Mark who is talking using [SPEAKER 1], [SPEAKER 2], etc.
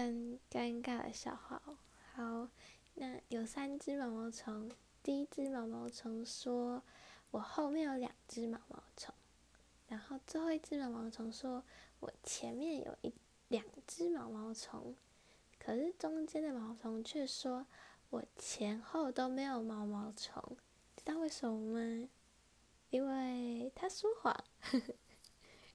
[SPEAKER 1] 很尴尬的笑话哦。好，那有三只毛毛虫，第一只毛毛虫说我后面有两只毛毛虫，然后最后一只毛毛虫说我前面有一两只毛毛虫，可是中间的毛毛虫却说我前后都没有毛毛虫。知道为什么吗？因为他说谎，呵呵。